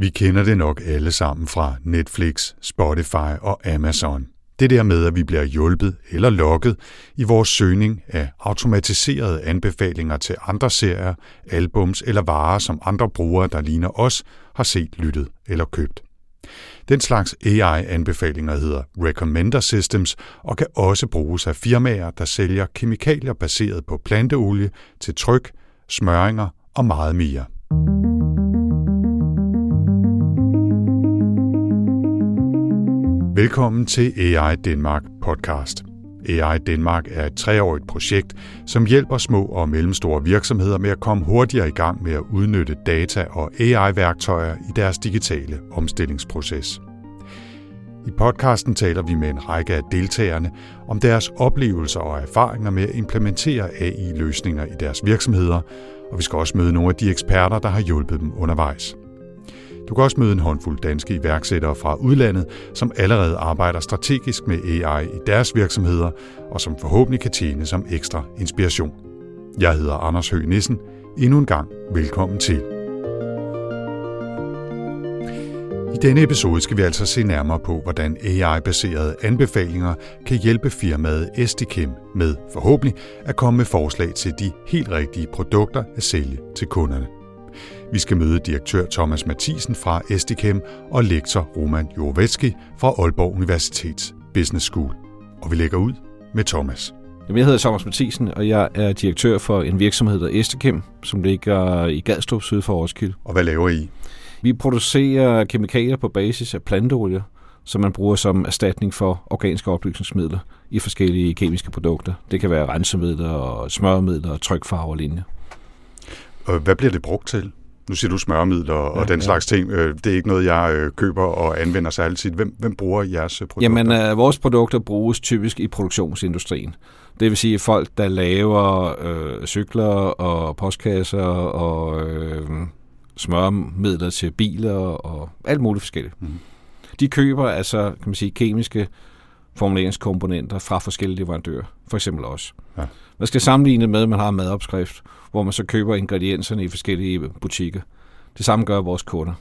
Vi kender det nok alle sammen fra Netflix, Spotify og Amazon. Det der med, at vi bliver hjulpet eller lokket i vores søgning af automatiserede anbefalinger til andre serier, albums eller varer, som andre brugere, der ligner os, har set, lyttet eller købt. Den slags AI-anbefalinger hedder Recommender Systems og kan også bruges af firmaer, der sælger kemikalier baseret på planteolie til tryk, smøringer og meget mere. Velkommen til AI Danmark podcast. AI Danmark er et treårigt projekt, som hjælper små og mellemstore virksomheder med at komme hurtigere i gang med at udnytte data og AI-værktøjer i deres digitale omstillingsproces. I podcasten taler vi med en række af deltagerne om deres oplevelser og erfaringer med at implementere AI-løsninger i deres virksomheder, og vi skal også møde nogle af de eksperter, der har hjulpet dem undervejs. Du kan også møde en håndfuld danske iværksættere fra udlandet, som allerede arbejder strategisk med AI i deres virksomheder, og som forhåbentlig kan tjene som ekstra inspiration. Jeg hedder Anders Høgh Nissen. Endnu en gang velkommen til. I denne episode skal vi altså se nærmere på, hvordan AI-baserede anbefalinger kan hjælpe firmaet Estikem med forhåbentlig at komme med forslag til de helt rigtige produkter at sælge til kunderne. Vi skal møde direktør Thomas Mathisen fra Estikem og lektor Roman Jovetski fra Aalborg Universitets Business School. Og vi lægger ud med Thomas. Jeg hedder Thomas Mathisen, og jeg er direktør for en virksomhed, der Estikem, som ligger i Gadstrup syd for Roskilde. Og hvad laver I? Vi producerer kemikalier på basis af planteolie, som man bruger som erstatning for organiske opløsningsmidler i forskellige kemiske produkter. Det kan være rensemidler og smøremidler og trykfarver og lignende. Og hvad bliver det brugt til? Nu siger du smøremidler og ja, den ja. slags ting. Øh, det er ikke noget, jeg øh, køber og anvender sig altid. Hvem, hvem bruger jeres øh, produkter? Jamen, vores produkter bruges typisk i produktionsindustrien. Det vil sige folk, der laver øh, cykler og postkasser og øh, smøremidler til biler og alt muligt forskelligt. Mm. De køber altså, kan man sige, kemiske formuleringskomponenter fra forskellige leverandører, for eksempel os. Ja. Man skal sammenligne med, at man har en madopskrift, hvor man så køber ingredienserne i forskellige butikker. Det samme gør vores kunder.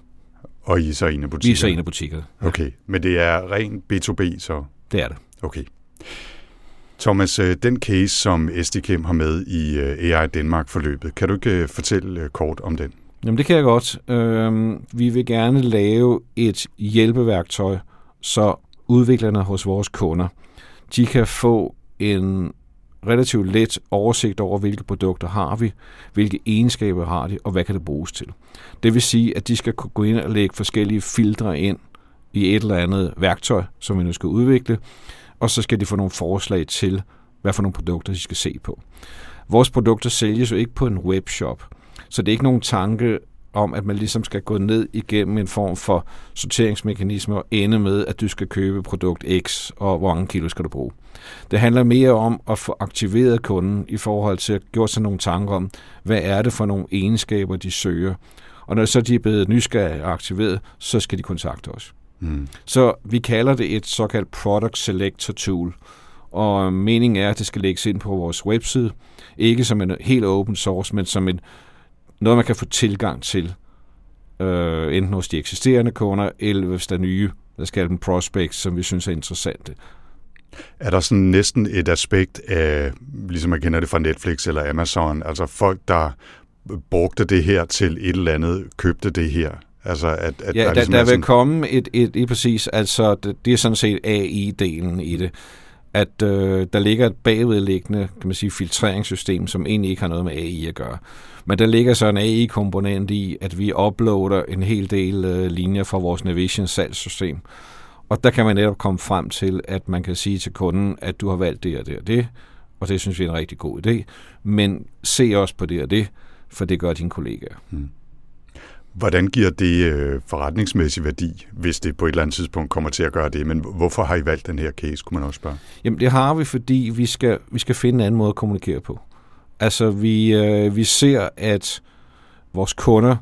Og I er så en af butikkerne? Vi er så en af butikkerne. Ja. Okay, men det er ren B2B så? Det er det. Okay. Thomas, øh, den case, som Estikem har med i øh, AI Danmark-forløbet, kan du ikke øh, fortælle kort om den? Jamen det kan jeg godt. Øhm, vi vil gerne lave et hjælpeværktøj, så udviklerne hos vores kunder, de kan få en relativt let oversigt over, hvilke produkter har vi, hvilke egenskaber har de, og hvad kan det bruges til. Det vil sige, at de skal kunne gå ind og lægge forskellige filtre ind i et eller andet værktøj, som vi nu skal udvikle, og så skal de få nogle forslag til, hvad for nogle produkter de skal se på. Vores produkter sælges jo ikke på en webshop, så det er ikke nogen tanke om, at man ligesom skal gå ned igennem en form for sorteringsmekanisme og ende med, at du skal købe produkt X, og hvor mange kilo skal du bruge. Det handler mere om at få aktiveret kunden i forhold til at gøre sig nogle tanker om, hvad er det for nogle egenskaber, de søger. Og når så de er blevet nysgerrige og aktiveret, så skal de kontakte os. Mm. Så vi kalder det et såkaldt Product Selector Tool. Og meningen er, at det skal lægges ind på vores webside. Ikke som en helt open source, men som en noget, man kan få tilgang til, øh, enten hos de eksisterende kunder, eller hvis der er nye, der skal dem prospects, som vi synes er interessante. Er der sådan næsten et aspekt af, ligesom man kender det fra Netflix eller Amazon, altså folk, der brugte det her til et eller andet, købte det her? Altså at, at ja, der, ligesom der, der vil sådan... komme et, et, et, præcis, altså det, det er sådan set AI-delen i det at øh, der ligger et bagvedliggende kan man sige, filtreringssystem, som egentlig ikke har noget med AI at gøre. Men der ligger så en AI-komponent i, at vi uploader en hel del øh, linjer fra vores Navision salgssystem. Og der kan man netop komme frem til, at man kan sige til kunden, at du har valgt det og det og det, og det synes vi er en rigtig god idé. Men se også på det og det, for det gør dine kollegaer. Hmm. Hvordan giver det øh, forretningsmæssig værdi, hvis det på et eller andet tidspunkt kommer til at gøre det? Men hvorfor har I valgt den her case, kunne man også spørge? Jamen det har vi, fordi vi skal, vi skal finde en anden måde at kommunikere på. Altså vi, øh, vi ser, at vores kunder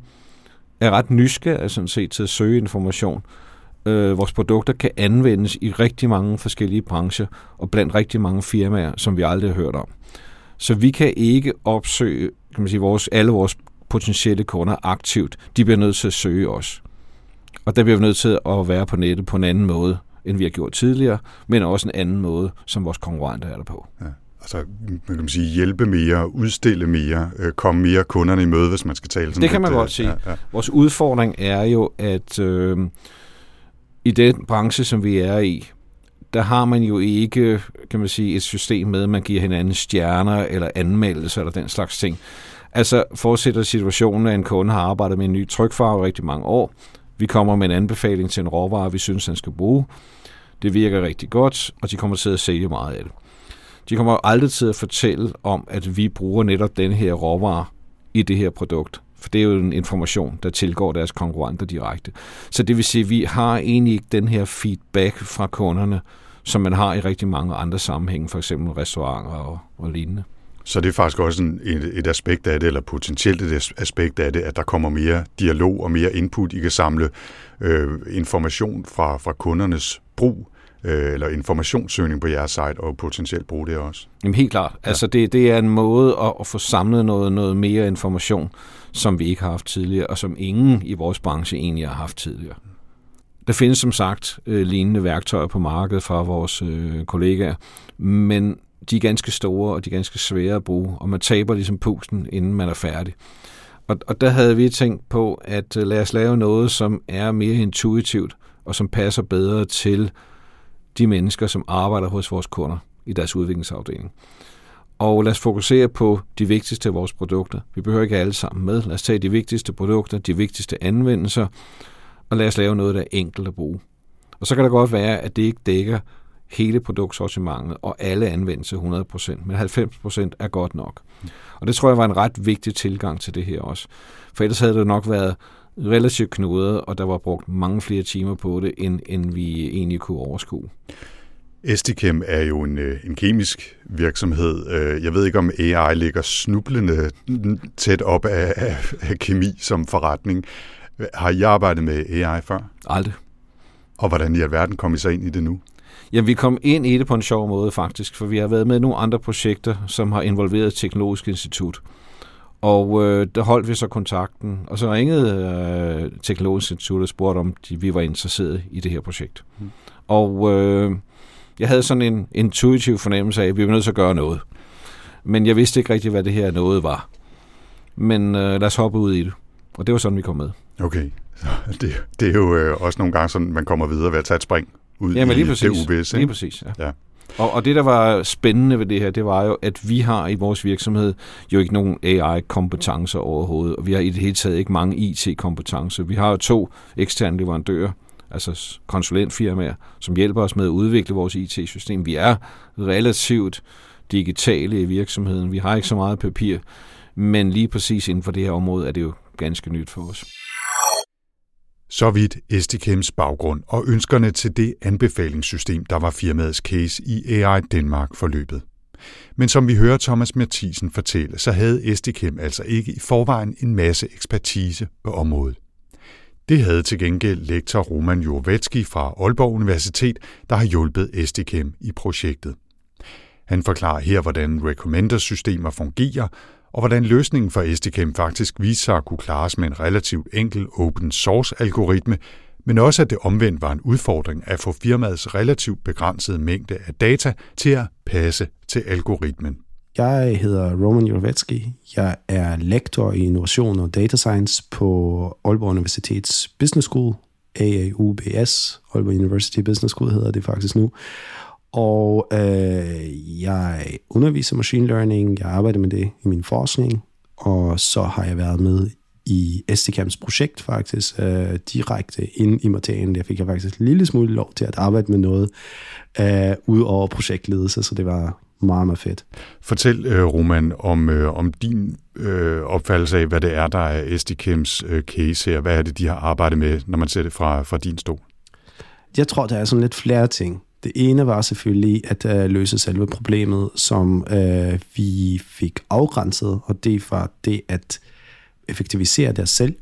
er ret nysgerrige sådan set til at søge information. Øh, vores produkter kan anvendes i rigtig mange forskellige brancher og blandt rigtig mange firmaer, som vi aldrig har hørt om. Så vi kan ikke opsøge kan man sige, vores, alle vores potentielle kunder aktivt. De bliver nødt til at søge os. Og der bliver vi nødt til at være på nettet på en anden måde, end vi har gjort tidligere, men også en anden måde, som vores konkurrenter er der på. Ja. Altså, man kan sige, hjælpe mere, udstille mere, øh, komme mere kunderne i møde, hvis man skal tale sådan Det kan man lidt, godt sige. Ja, ja. Vores udfordring er jo, at øh, i den branche, som vi er i, der har man jo ikke, kan man sige, et system med, at man giver hinanden stjerner eller anmeldelser eller den slags ting. Altså fortsætter situationen, at en kunde har arbejdet med en ny trykfarve rigtig mange år. Vi kommer med en anbefaling til en råvare, vi synes, han skal bruge. Det virker rigtig godt, og de kommer til at sælge meget af det. De kommer aldrig til at fortælle om, at vi bruger netop den her råvare i det her produkt. For det er jo en information, der tilgår deres konkurrenter direkte. Så det vil sige, at vi har egentlig ikke den her feedback fra kunderne, som man har i rigtig mange andre sammenhænge, for eksempel restauranter og, og lignende. Så det er faktisk også en, et, et aspekt af det, eller potentielt et aspekt af det, at der kommer mere dialog og mere input. I kan samle øh, information fra, fra kundernes brug øh, eller informationssøgning på jeres site, og potentielt bruge det også. Jamen helt klart. Ja. Altså det, det er en måde at, at få samlet noget, noget mere information, som vi ikke har haft tidligere, og som ingen i vores branche egentlig har haft tidligere. Der findes som sagt øh, lignende værktøjer på markedet fra vores øh, kollegaer, men de er ganske store, og de er ganske svære at bruge, og man taber ligesom pusten, inden man er færdig. Og, og der havde vi tænkt på, at øh, lad os lave noget, som er mere intuitivt, og som passer bedre til de mennesker, som arbejder hos vores kunder i deres udviklingsafdeling. Og lad os fokusere på de vigtigste af vores produkter. Vi behøver ikke alle sammen med. Lad os tage de vigtigste produkter, de vigtigste anvendelser, og lad os lave noget, der er enkelt at bruge. Og så kan det godt være, at det ikke dækker hele produktsortimentet og alle anvendelser 100%, men 90% er godt nok. Og det tror jeg var en ret vigtig tilgang til det her også. For ellers havde det nok været relativt knudret, og der var brugt mange flere timer på det, end, end vi egentlig kunne overskue. Estichem er jo en, øh, en kemisk virksomhed. Øh, jeg ved ikke, om AI ligger snublende tæt op af, af, af kemi som forretning. Har I arbejdet med AI før? Aldrig. Og hvordan i alverden kom I så ind i det nu? Jamen, vi kom ind i det på en sjov måde faktisk, for vi har været med i nogle andre projekter, som har involveret Teknologisk Institut. Og øh, der holdt vi så kontakten, og så ringede øh, Teknologisk Institut og spurgte, om de, vi var interesseret i det her projekt. Mm. Og øh, jeg havde sådan en intuitiv fornemmelse af, at vi var nødt til at gøre noget. Men jeg vidste ikke rigtig, hvad det her noget var. Men øh, lad os hoppe ud i det. Og det var sådan, vi kom med. Okay. Det, det er jo øh, også nogle gange sådan, man kommer videre ved at tage et spring ud Jamen, lige i præcis. det UBS. Ikke? Lige præcis, ja. ja. Og, og det, der var spændende ved det her, det var jo, at vi har i vores virksomhed jo ikke nogen AI-kompetencer overhovedet, og vi har i det hele taget ikke mange IT-kompetencer. Vi har jo to eksterne leverandører, altså konsulentfirmaer, som hjælper os med at udvikle vores IT-system. Vi er relativt digitale i virksomheden. Vi har ikke så meget papir, men lige præcis inden for det her område er det jo ganske nyt for os. Så vidt Estichems baggrund og ønskerne til det anbefalingssystem, der var firmaets case i AI Danmark forløbet. Men som vi hører Thomas Mathisen fortælle, så havde Estichem altså ikke i forvejen en masse ekspertise på området. Det havde til gengæld lektor Roman Jovetski fra Aalborg Universitet, der har hjulpet Estichem i projektet. Han forklarer her, hvordan recommender-systemer fungerer, og hvordan løsningen for Estichem faktisk viste sig at kunne klares med en relativt enkel open source algoritme, men også at det omvendt var en udfordring at få firmaets relativt begrænsede mængde af data til at passe til algoritmen. Jeg hedder Roman Jurovetsky. Jeg er lektor i innovation og data science på Aalborg Universitets Business School, AAUBS, Aalborg University Business School hedder det faktisk nu. Og øh, jeg underviser machine learning, jeg arbejder med det i min forskning, og så har jeg været med i STCAMs projekt faktisk, øh, direkte ind i materien. Der fik jeg faktisk en lille smule lov til at arbejde med noget øh, ud over projektledelse, så det var meget, meget fedt. Fortæl, øh, Roman, om, øh, om din øh, opfattelse af, hvad det er, der er SDCAMs øh, case her. Hvad er det, de har arbejdet med, når man ser det fra, fra din stol? Jeg tror, der er sådan lidt flere ting. Det ene var selvfølgelig at løse selve problemet, som uh, vi fik afgrænset, og det var det at effektivisere deres selv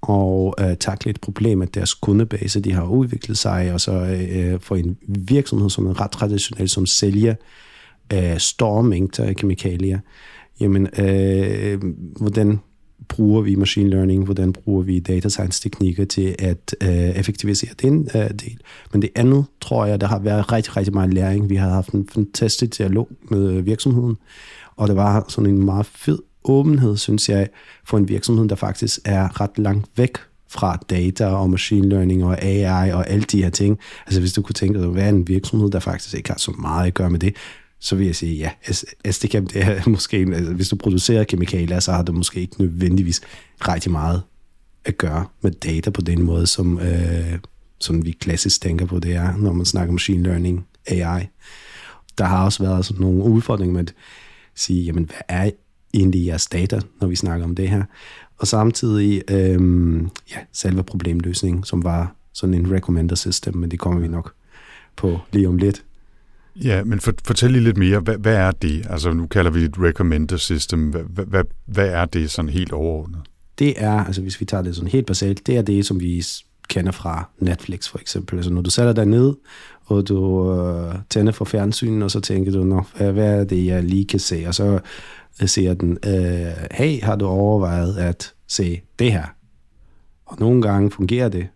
og uh, takle et problem, at deres kundebase de har udviklet sig, og så uh, for en virksomhed, som er ret traditionel, som sælger Øh, uh, store mængder af kemikalier, jamen, øh, hvordan bruger vi machine learning, hvordan bruger vi data science teknikker til at øh, effektivisere den øh, del. Men det andet, tror jeg, der har været rigtig, rigtig meget læring. Vi har haft en fantastisk dialog med øh, virksomheden, og det var sådan en meget fed åbenhed, synes jeg, for en virksomhed, der faktisk er ret langt væk fra data og machine learning og AI og alle de her ting. Altså hvis du kunne tænke dig, hvad er en virksomhed, der faktisk ikke har så meget at gøre med det, så vil jeg sige, ja, SDChem, det er måske, altså, hvis du producerer kemikalier, så har det måske ikke nødvendigvis rigtig meget at gøre med data på den måde, som, øh, som vi klassisk tænker på det er, når man snakker machine learning, AI. Der har også været sådan nogle udfordringer med at sige, jamen, hvad er egentlig jeres data, når vi snakker om det her? Og samtidig, øh, ja, selve problemløsningen, som var sådan en recommender system, men det kommer vi nok på lige om lidt. Ja, men for, fortæl lige lidt mere. Hvad, hvad er det? Altså, nu kalder vi det et recommender system. Hvad, hvad, hvad er det sådan helt overordnet? Det er, altså hvis vi tager det sådan helt basalt, det er det, som vi kender fra Netflix for eksempel. Altså når du sætter dig ned, og du øh, tænder for fjernsynet, og så tænker du, Nå, hvad, hvad er det, jeg lige kan se? Og så øh, siger den, øh, hey, har du overvejet at se det her? Og nogle gange fungerer det,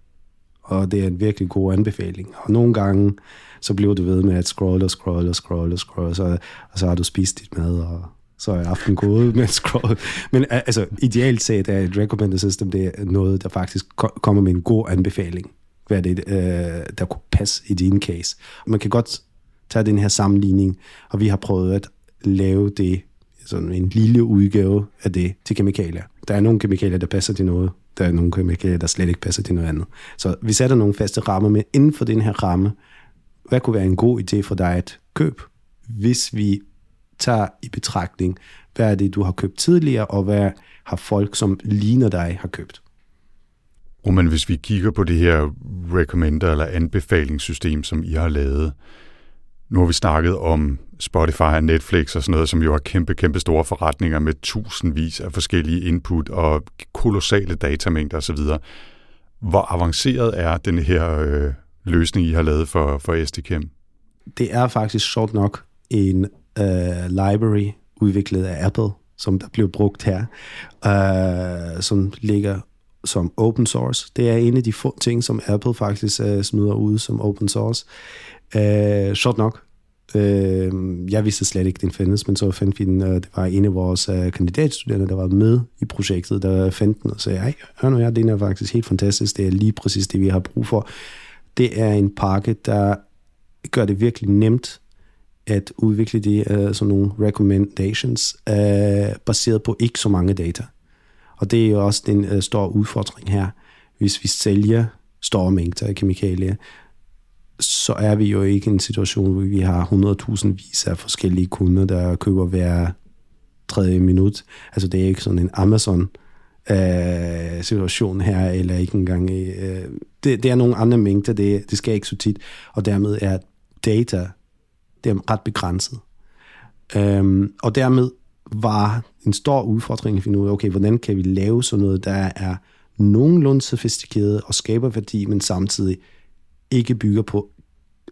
og det er en virkelig god anbefaling. Og nogle gange så bliver du ved med at scrolle og scrolle og scrolle og scrolle, så, og så har du spist dit mad, og så er aften gået med at scrolle. Men altså, ideelt set er et recommender system, det er noget, der faktisk kommer med en god anbefaling, hvad det øh, der kunne passe i din case. Man kan godt tage den her sammenligning, og vi har prøvet at lave det, sådan en lille udgave af det til kemikalier. Der er nogle kemikalier, der passer til noget. Der er nogle kemikalier, der slet ikke passer til noget andet. Så vi sætter nogle faste rammer, men inden for den her ramme, hvad kunne være en god idé for dig at købe, hvis vi tager i betragtning, hvad er det, du har købt tidligere, og hvad har folk, som ligner dig, har købt? Og men hvis vi kigger på det her recommender eller anbefalingssystem, som I har lavet, nu har vi snakket om Spotify og Netflix og sådan noget, som jo har kæmpe, kæmpe store forretninger med tusindvis af forskellige input og kolossale datamængder osv. Hvor avanceret er den her øh, løsning, I har lavet for, for SDKM? Det er faktisk sjovt nok en uh, library udviklet af Apple, som der blev brugt her, uh, som ligger som open source. Det er en af de få ting, som Apple faktisk uh, smider ud som open source. Uh, sjovt nok. Uh, jeg vidste slet ikke, den findes, men så fandt vi den, uh, det var en af vores uh, kandidatstuderende, der var med i projektet, der fandt den og sagde, ej, hør nu her, den er faktisk helt fantastisk, det er lige præcis det, vi har brug for det er en pakke, der gør det virkelig nemt at udvikle de uh, sådan nogle recommendations uh, baseret på ikke så mange data. Og det er jo også den uh, store udfordring her. Hvis vi sælger store mængder af kemikalier, så er vi jo ikke i en situation, hvor vi har 100.000 vis af forskellige kunder, der køber hver tredje minut. Altså det er ikke sådan en Amazon øh, situation her, eller ikke engang... Øh, det, det er nogle andre mængder, det, det skal ikke så tit, og dermed er data det er ret begrænset. Øhm, og dermed var en stor udfordring at finde ud af, okay, hvordan kan vi lave sådan noget, der er nogenlunde sofistikeret og skaber værdi, men samtidig ikke bygger på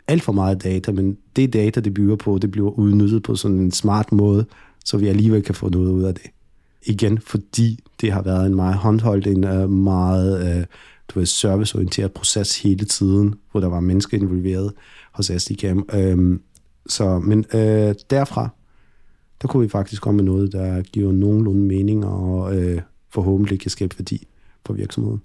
alt for meget data, men det data, det bygger på, det bliver udnyttet på sådan en smart måde, så vi alligevel kan få noget ud af det igen, fordi det har været en meget håndholdt, en uh, meget uh, du ved, serviceorienteret proces hele tiden, hvor der var mennesker involveret hos SDCam. Um, øhm, så, men uh, derfra, der kunne vi faktisk komme med noget, der giver nogenlunde mening og uh, forhåbentlig kan skabe værdi for virksomheden.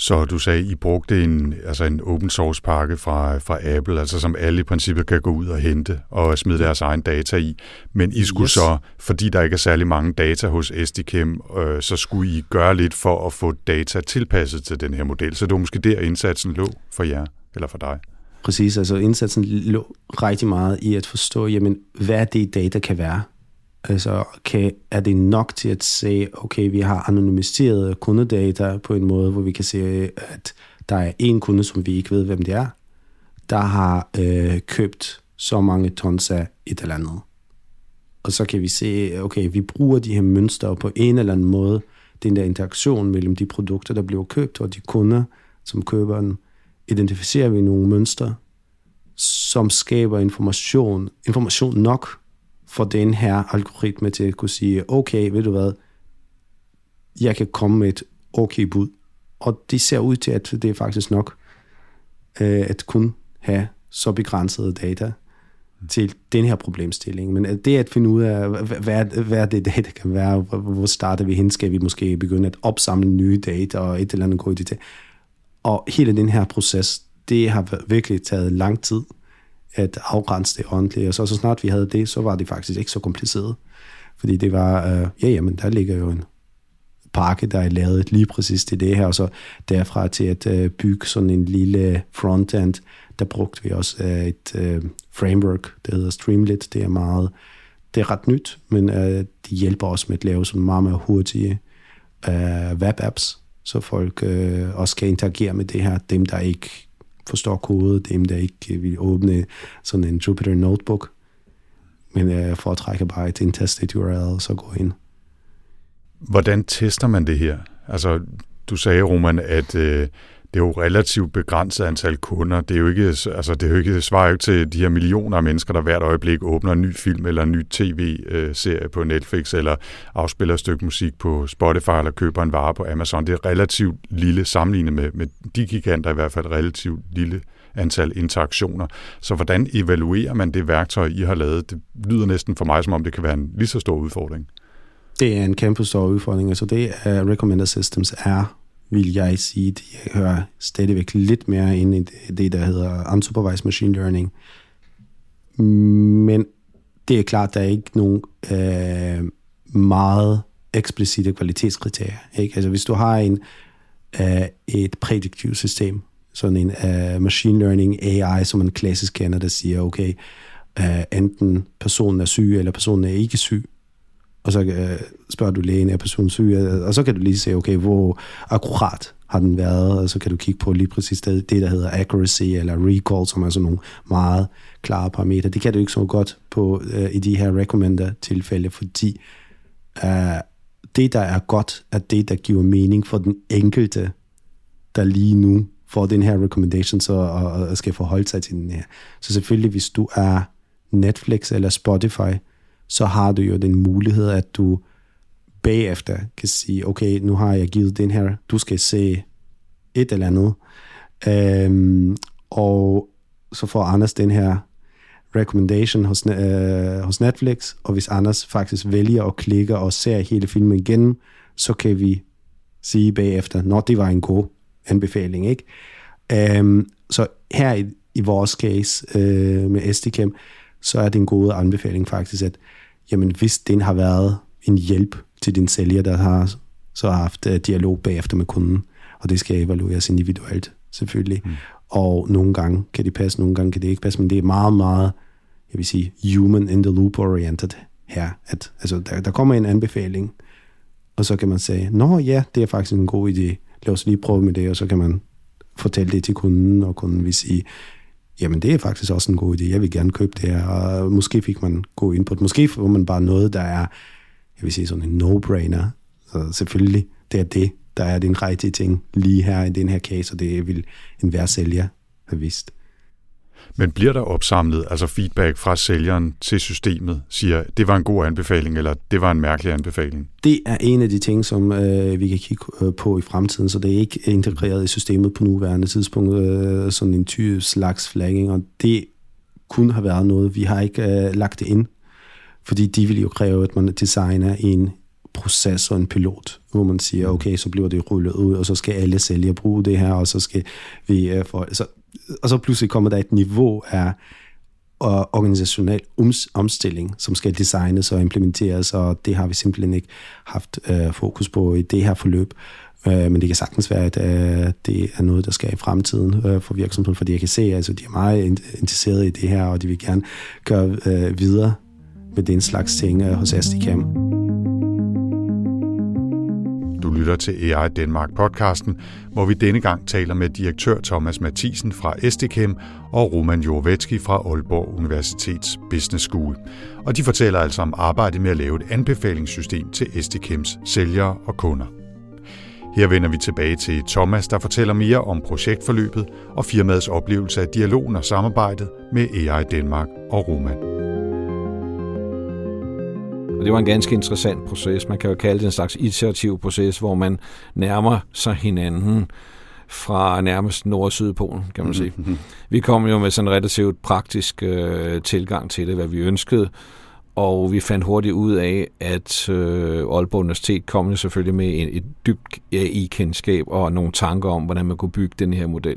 Så du sagde, I brugte en, altså en open source pakke fra, fra Apple, altså som alle i princippet kan gå ud og hente og smide deres egen data i. Men I skulle yes. så, fordi der ikke er særlig mange data hos SDKM, øh, så skulle I gøre lidt for at få data tilpasset til den her model. Så det var måske der indsatsen lå for jer, eller for dig. Præcis, altså indsatsen lå rigtig meget i at forstå, jamen, hvad det data kan være. Altså, kan, er det nok til at se, okay, vi har anonymiseret kundedata på en måde, hvor vi kan se, at der er en kunde, som vi ikke ved, hvem det er, der har øh, købt så mange tons af et eller andet. Og så kan vi se, okay, vi bruger de her mønstre på en eller anden måde, den der interaktion mellem de produkter, der bliver købt, og de kunder, som køber den, identificerer vi nogle mønstre, som skaber information, information nok for den her algoritme til at kunne sige, okay, ved du hvad, jeg kan komme med et okay bud. Og det ser ud til, at det er faktisk nok øh, at kun have så begrænsede data til den her problemstilling. Men det at finde ud af, hvad, hvad det data kan være, hvor starter vi hen, skal vi måske begynde at opsamle nye data og et eller andet gå i det. Og hele den her proces, det har virkelig taget lang tid at afgrænse det ordentligt. Og så, så snart vi havde det, så var det faktisk ikke så kompliceret. Fordi det var, øh, ja, jamen, der ligger jo en pakke, der er lavet lige præcis til det her, og så derfra til at øh, bygge sådan en lille frontend, der brugte vi også øh, et øh, framework, der hedder Streamlit. Det er meget, det er ret nyt, men øh, det hjælper os med at lave sådan meget mere hurtige øh, web-apps, så folk øh, også kan interagere med det her. Dem, der ikke forstår kode, dem, der ikke øh, vil åbne sådan en Jupyter Notebook, men øh, jeg foretrækker bare et indtastet URL, så gå ind. Hvordan tester man det her? Altså, du sagde, Roman, at øh, det er jo relativt begrænset antal kunder. Det er jo ikke, altså det er jo ikke, det svarer jo ikke til de her millioner af mennesker, der hvert øjeblik åbner en ny film eller en ny tv-serie på Netflix, eller afspiller et stykke musik på Spotify, eller køber en vare på Amazon. Det er relativt lille sammenlignet med, med de giganter, i hvert fald relativt lille antal interaktioner. Så hvordan evaluerer man det værktøj, I har lavet? Det lyder næsten for mig, som om det kan være en lige så stor udfordring. Det er en kæmpe stor udfordring. Altså det, øh, uh, Recommender Systems er vil jeg sige, det hører stadigvæk lidt mere ind i det, der hedder unsupervised machine learning. Men det er klart, der er ikke nogen øh, meget eksplicite kvalitetskriterier. Ikke? Altså hvis du har en, øh, et prædiktivt system, sådan en øh, machine learning AI, som man klassisk kender, der siger, okay, øh, enten personen er syg, eller personen er ikke syg, og så øh, spørger du lægen, er personen syg, øh, og så kan du lige se, okay, hvor akkurat har den været, og så kan du kigge på lige præcis det, det der hedder accuracy eller recall, som er sådan nogle meget klare parametre. Det kan du ikke så godt på øh, i de her recommender tilfælde, fordi øh, det, der er godt, er det, der giver mening for den enkelte, der lige nu får den her recommendation, så, og, og skal forholde sig til den her. Så selvfølgelig, hvis du er Netflix eller Spotify, så har du jo den mulighed, at du bagefter kan sige, okay, nu har jeg givet den her, du skal se et eller andet. Øhm, og så får Anders den her recommendation hos, øh, hos Netflix, og hvis Anders faktisk vælger at klikke og ser hele filmen igen, så kan vi sige bagefter, når det var en god anbefaling, ikke? Øhm, så her i, i vores case øh, med SDCam, så er det en god anbefaling faktisk, at jamen hvis den har været en hjælp til din sælger, der har så haft uh, dialog bagefter med kunden, og det skal evalueres individuelt, selvfølgelig. Mm. Og nogle gange kan det passe, nogle gange kan det ikke passe, men det er meget, meget, jeg vil sige, human in the loop oriented her. At, altså, der, der kommer en anbefaling, og så kan man sige, nå ja, det er faktisk en god idé, lad os lige prøve med det, og så kan man fortælle det til kunden, og kunden vil sige, jamen det er faktisk også en god idé, jeg vil gerne købe det her, og måske fik man god input, måske får man bare noget, der er, jeg vil sige sådan en no-brainer, så selvfølgelig, det er det, der er den rigtige ting lige her i den her case, og det vil enhver sælger have vidst. Men bliver der opsamlet altså feedback fra sælgeren til systemet, siger, det var en god anbefaling, eller det var en mærkelig anbefaling? Det er en af de ting, som øh, vi kan kigge øh, på i fremtiden, så det er ikke integreret i systemet på nuværende tidspunkt, øh, sådan en type slags flagging, og det kunne have været noget, vi har ikke øh, lagt det ind, fordi de vil jo kræve, at man designer en proces og en pilot, hvor man siger, mm. okay, så bliver det rullet ud, og så skal alle sælgere bruge det her, og så skal vi... Øh, for, så og så pludselig kommer der et niveau af organisationel omstilling, som skal designes og implementeres, og det har vi simpelthen ikke haft øh, fokus på i det her forløb. Øh, men det kan sagtens være, at øh, det er noget, der skal i fremtiden øh, for virksomheden, fordi jeg kan se, at altså, de er meget interesserede i det her, og de vil gerne gøre øh, videre med den slags ting øh, hos SDCAM. Lytter til AI Danmark podcasten, hvor vi denne gang taler med direktør Thomas Mathisen fra SDKM og Roman Jovetski fra Aalborg Universitets Business School. Og de fortæller altså om arbejdet med at lave et anbefalingssystem til SDKMs sælgere og kunder. Her vender vi tilbage til Thomas, der fortæller mere om projektforløbet og firmaets oplevelse af dialogen og samarbejdet med AI Danmark og Roman. Og det var en ganske interessant proces. Man kan jo kalde det en slags iterativ proces, hvor man nærmer sig hinanden fra nærmest nord- og sydpolen, kan man sige. Vi kom jo med sådan en relativt praktisk øh, tilgang til det, hvad vi ønskede, og vi fandt hurtigt ud af, at øh, Aalborg Universitet kom jo selvfølgelig med et, et dybt AI-kendskab og nogle tanker om, hvordan man kunne bygge den her model.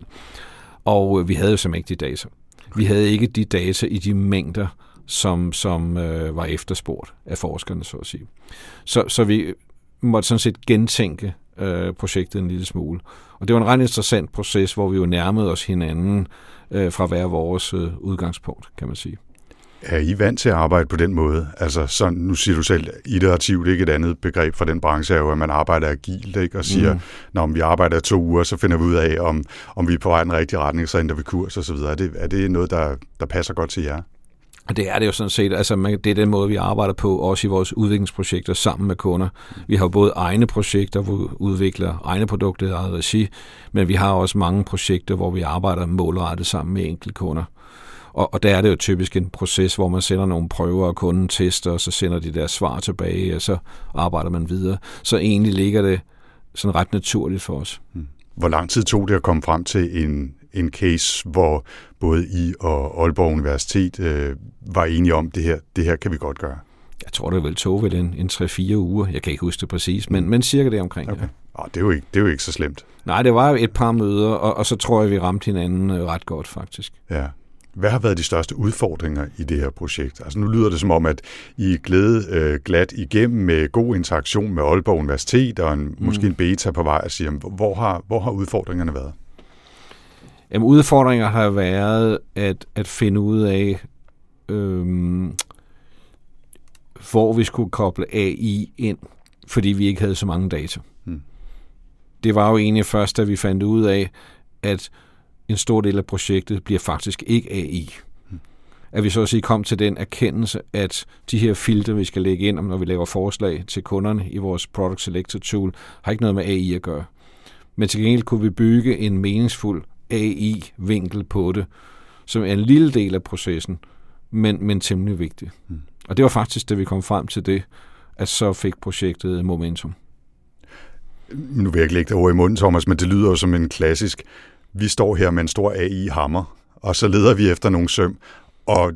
Og øh, vi havde jo simpelthen ikke de data. Vi havde ikke de data i de mængder, som, som øh, var efterspurgt af forskerne, så at sige. Så, så vi måtte sådan set gentænke øh, projektet en lille smule. Og det var en ret interessant proces, hvor vi jo nærmede os hinanden øh, fra hver vores øh, udgangspunkt, kan man sige. Er I vant til at arbejde på den måde? Altså, sådan, nu siger du selv, iterativt, ikke et andet begreb for den branche, er jo, at man arbejder agilt, ikke? og siger, mm. når vi arbejder to uger, så finder vi ud af, om, om vi er på vej i den rigtige retning, så ændrer vi kurs osv. Er det, er det noget, der, der passer godt til jer? Og det er det jo sådan set. Altså, det er den måde, vi arbejder på, også i vores udviklingsprojekter sammen med kunder. Vi har både egne projekter, hvor vi udvikler egne produkter i eget regi, men vi har også mange projekter, hvor vi arbejder målrettet sammen med enkelte kunder. Og, og der er det jo typisk en proces, hvor man sender nogle prøver, og kunden tester, og så sender de deres svar tilbage, og så arbejder man videre. Så egentlig ligger det sådan ret naturligt for os. Hvor lang tid tog det at komme frem til en, en case, hvor både I og Aalborg Universitet øh, var enige om, det her, det her kan vi godt gøre? Jeg tror, det vel tog vel en, en 3-4 uger. Jeg kan ikke huske det præcis, men, men cirka det omkring. Okay. Ja. Oh, det, er jo ikke, det er jo ikke så slemt. Nej, det var jo et par møder, og, og så tror jeg, vi ramte hinanden øh, ret godt faktisk. Ja. Hvad har været de største udfordringer i det her projekt? Altså nu lyder det som om, at I er glædet øh, glat igennem med god interaktion med Aalborg Universitet og en, mm. måske en beta på vej at sige, hvor har, hvor har udfordringerne været? Jamen, udfordringer har været at, at finde ud af, øhm, hvor vi skulle koble AI ind, fordi vi ikke havde så mange data. Mm. Det var jo egentlig først, da vi fandt ud af, at en stor del af projektet bliver faktisk ikke AI. Mm. At vi så at sige kom til den erkendelse, at de her filter, vi skal lægge ind, når vi laver forslag til kunderne i vores Product Selector Tool, har ikke noget med AI at gøre. Men til gengæld kunne vi bygge en meningsfuld AI-vinkel på det, som er en lille del af processen, men, men temmelig vigtig. Mm. Og det var faktisk, da vi kom frem til det, at så fik projektet momentum. Nu vil jeg ikke lægge det over i munden, Thomas, men det lyder jo som en klassisk, vi står her med en stor AI-hammer, og så leder vi efter nogle søm, og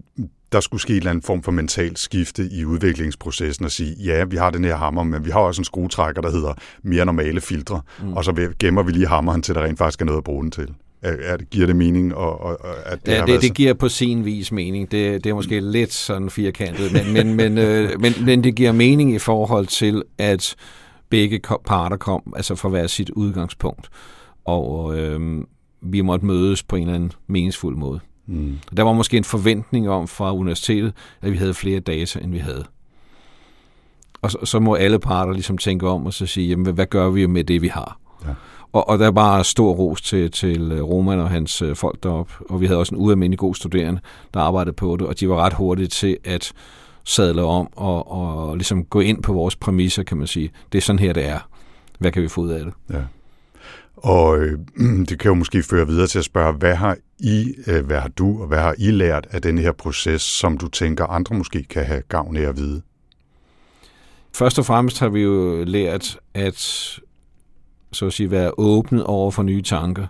der skulle ske en eller anden form for mental skifte i udviklingsprocessen og sige, ja, vi har den her hammer, men vi har også en skruetrækker, der hedder mere normale filtre, mm. og så gemmer vi lige hammeren til, der rent faktisk er noget at bruge den til. Er, er, giver det mening? Og, og, at det ja, det, det giver på sin vis mening. Det, det er måske lidt sådan firkantet, men, men, men, øh, men, men det giver mening i forhold til, at begge parter kom altså fra hver sit udgangspunkt. Og øh, vi måtte mødes på en eller anden meningsfuld måde. Mm. Der var måske en forventning om fra universitetet, at vi havde flere data, end vi havde. Og så, så må alle parter ligesom tænke om og så sige, jamen, hvad gør vi med det, vi har? Ja. Og, og der er bare stor ros til, til øh, Roman og hans øh, folk deroppe. Og vi havde også en ualmindelig god studerende, der arbejdede på det, og de var ret hurtige til at sadle om og, og ligesom gå ind på vores præmisser, kan man sige. Det er sådan her, det er. Hvad kan vi få ud af det? Ja. Og øh, det kan jo måske føre videre til at spørge, hvad har I, øh, hvad har du og hvad har I lært af den her proces, som du tænker andre måske kan have gavn af at vide? Først og fremmest har vi jo lært at så at sige, være åbnet over for nye tanker,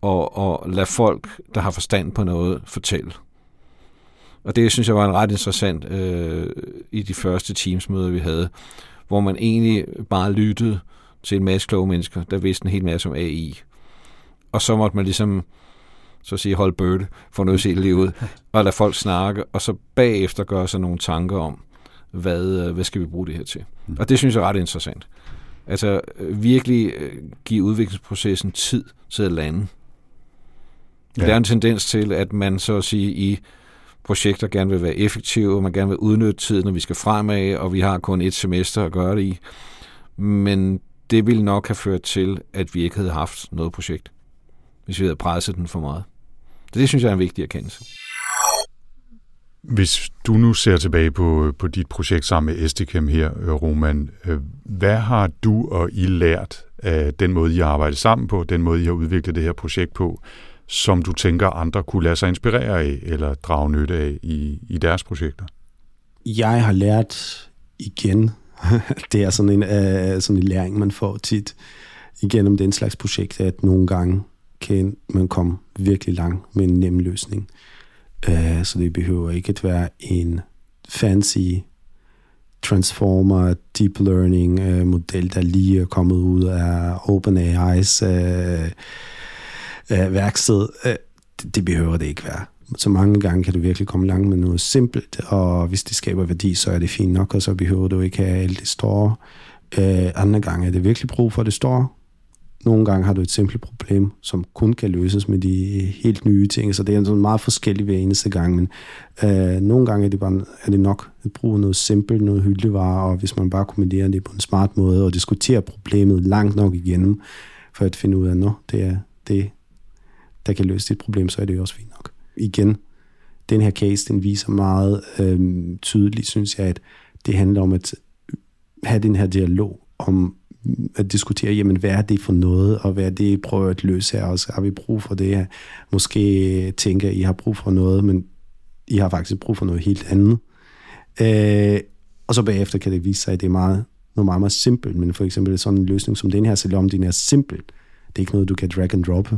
og, og lade folk, der har forstand på noget, fortælle. Og det synes jeg var en ret interessant øh, i de første teamsmøder, vi havde, hvor man egentlig bare lyttede til en masse kloge mennesker, der vidste en hel masse om AI. Og så måtte man ligesom så at sige, holde bøtte for noget se livet, og lade folk snakke, og så bagefter gøre sig nogle tanker om, hvad, øh, hvad skal vi bruge det her til. Mm. Og det synes jeg er ret interessant. Altså virkelig øh, give udviklingsprocessen tid til at lande. Ja. Der er en tendens til, at man så at sige i projekter gerne vil være effektive, og man gerne vil udnytte tiden, når vi skal fremad, og vi har kun et semester at gøre det i. Men det ville nok have ført til, at vi ikke havde haft noget projekt, hvis vi havde presset den for meget. Så det synes jeg er en vigtig erkendelse. Hvis du nu ser tilbage på, på dit projekt sammen med Esticam her, øh, Roman, øh, hvad har du og I lært af den måde, I har arbejdet sammen på, den måde, I har udviklet det her projekt på, som du tænker, andre kunne lade sig inspirere af eller drage nytte af i, i deres projekter? Jeg har lært igen, det er sådan en, uh, sådan en læring, man får tit igennem den slags projekt, at nogle gange kan man komme virkelig langt med en nem løsning. Uh, så det behøver ikke at være en fancy transformer deep learning uh, model, der lige er kommet ud af OpenAI's uh, uh, værksted. Uh, det, det behøver det ikke være. Så mange gange kan du virkelig komme langt med noget simpelt, og hvis det skaber værdi, så er det fint nok, og så behøver du ikke have alt det store. Uh, andre gange er det virkelig brug for det store, nogle gange har du et simpelt problem, som kun kan løses med de øh, helt nye ting, så det er sådan meget forskelligt hver eneste gang, men øh, nogle gange er det, bare, er det nok at bruge noget simpelt, noget hyldevare, og hvis man bare kombinerer det på en smart måde, og diskuterer problemet langt nok igennem, for at finde ud af, at det er det, der kan løse dit problem, så er det jo også fint nok. Igen, den her case, den viser meget øh, tydeligt, synes jeg, at det handler om at have den her dialog om at diskutere, jamen, hvad er det for noget, og hvad er det, I prøver at løse her, og så har vi brug for det her. Måske tænker I har brug for noget, men I har faktisk brug for noget helt andet. Øh, og så bagefter kan det vise sig, at det er meget, noget meget, meget simpelt, men for eksempel sådan en løsning som den her, selvom den er simpel, det er ikke noget, du kan drag and drop,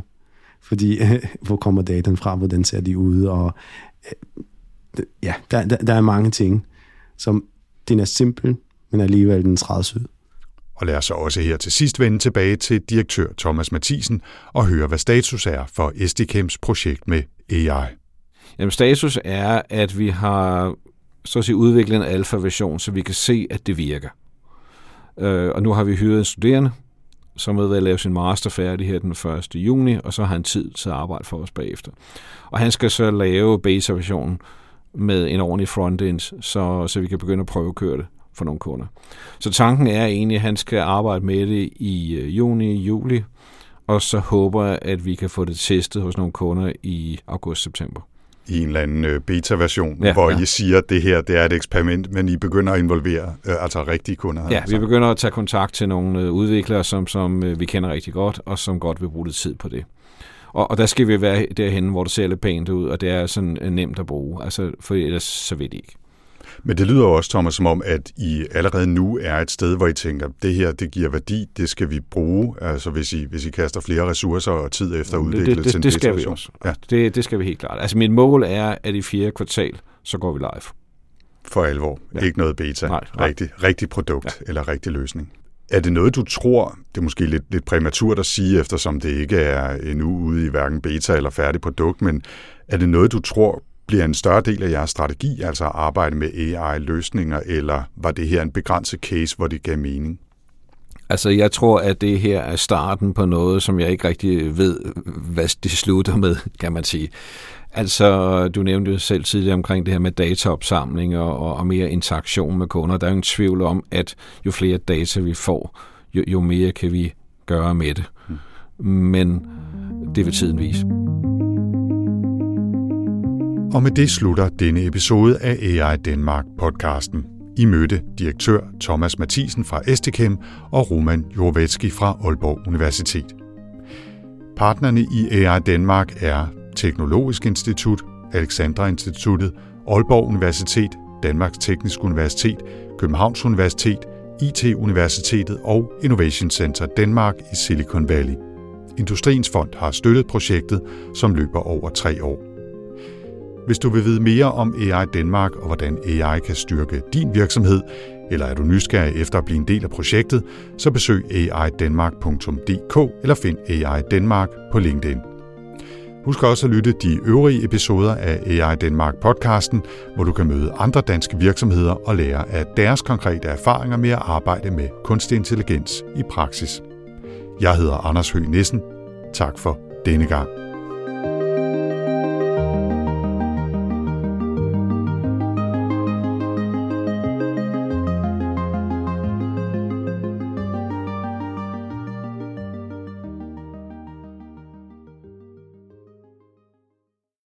fordi hvor kommer dataen fra, hvordan ser de ud, og øh, ja, der, der, der er mange ting, som den er simpel, men alligevel den trædes ud. Og lad os så også her til sidst vende tilbage til direktør Thomas Mathisen og høre, hvad status er for SDKEMs projekt med AI. Jamen, status er, at vi har så at sige, udviklet en alfa-version, så vi kan se, at det virker. Øh, og nu har vi hyret en studerende, som er ved at lave sin master færdig her den 1. juni, og så har han tid til at arbejde for os bagefter. Og han skal så lave beta-versionen med en ordentlig frontend, så, så vi kan begynde at prøve at køre det for nogle kunder. Så tanken er egentlig, at han skal arbejde med det i øh, juni, juli, og så håber jeg, at vi kan få det testet hos nogle kunder i august-september i en eller anden øh, beta-version, ja, hvor ja. I siger, at det her det er et eksperiment, men I begynder at involvere øh, altså rigtige kunder. Ja, altså. vi begynder at tage kontakt til nogle øh, udviklere, som, som øh, vi kender rigtig godt, og som godt vil bruge lidt tid på det. Og, og der skal vi være derhen, hvor det ser lidt pænt ud, og det er sådan nemt at bruge, altså, for ellers så ved de ikke. Men det lyder også, Thomas, som om, at I allerede nu er et sted, hvor I tænker, det her, det giver værdi, det skal vi bruge, altså hvis I, hvis I kaster flere ressourcer og tid efter at udvikle det, det, til en det skal vi også. Ja. Det, det skal vi helt klart. Altså mit mål er, at i fjerde kvartal, så går vi live. For alvor. Ja. Ikke noget beta. Nej, nej. Rigtig, rigtig produkt ja. eller rigtig løsning. Er det noget, du tror, det er måske lidt, lidt præmaturt at sige, eftersom det ikke er endnu ude i hverken beta eller færdig produkt, men er det noget, du tror bliver en større del af jeres strategi, altså at arbejde med AI-løsninger, eller var det her en begrænset case, hvor det gav mening? Altså, jeg tror, at det her er starten på noget, som jeg ikke rigtig ved, hvad det slutter med, kan man sige. Altså, du nævnte jo selv tidligere omkring det her med dataopsamling og, og, mere interaktion med kunder. Der er jo ingen tvivl om, at jo flere data vi får, jo, jo mere kan vi gøre med det. Hmm. Men det vil tiden vise. Og med det slutter denne episode af AI Danmark podcasten. I mødte direktør Thomas Mathisen fra Estikem og Roman Jorvetski fra Aalborg Universitet. Partnerne i AI Danmark er Teknologisk Institut, Alexandra Instituttet, Aalborg Universitet, Danmarks Tekniske Universitet, Københavns Universitet, IT-universitetet og Innovation Center Danmark i Silicon Valley. Industriens Fond har støttet projektet, som løber over tre år. Hvis du vil vide mere om AI Danmark og hvordan AI kan styrke din virksomhed, eller er du nysgerrig efter at blive en del af projektet, så besøg aidanmark.dk eller find AI Danmark på LinkedIn. Husk også at lytte de øvrige episoder af AI Danmark podcasten, hvor du kan møde andre danske virksomheder og lære af deres konkrete erfaringer med at arbejde med kunstig intelligens i praksis. Jeg hedder Anders Høgh Nissen. Tak for denne gang.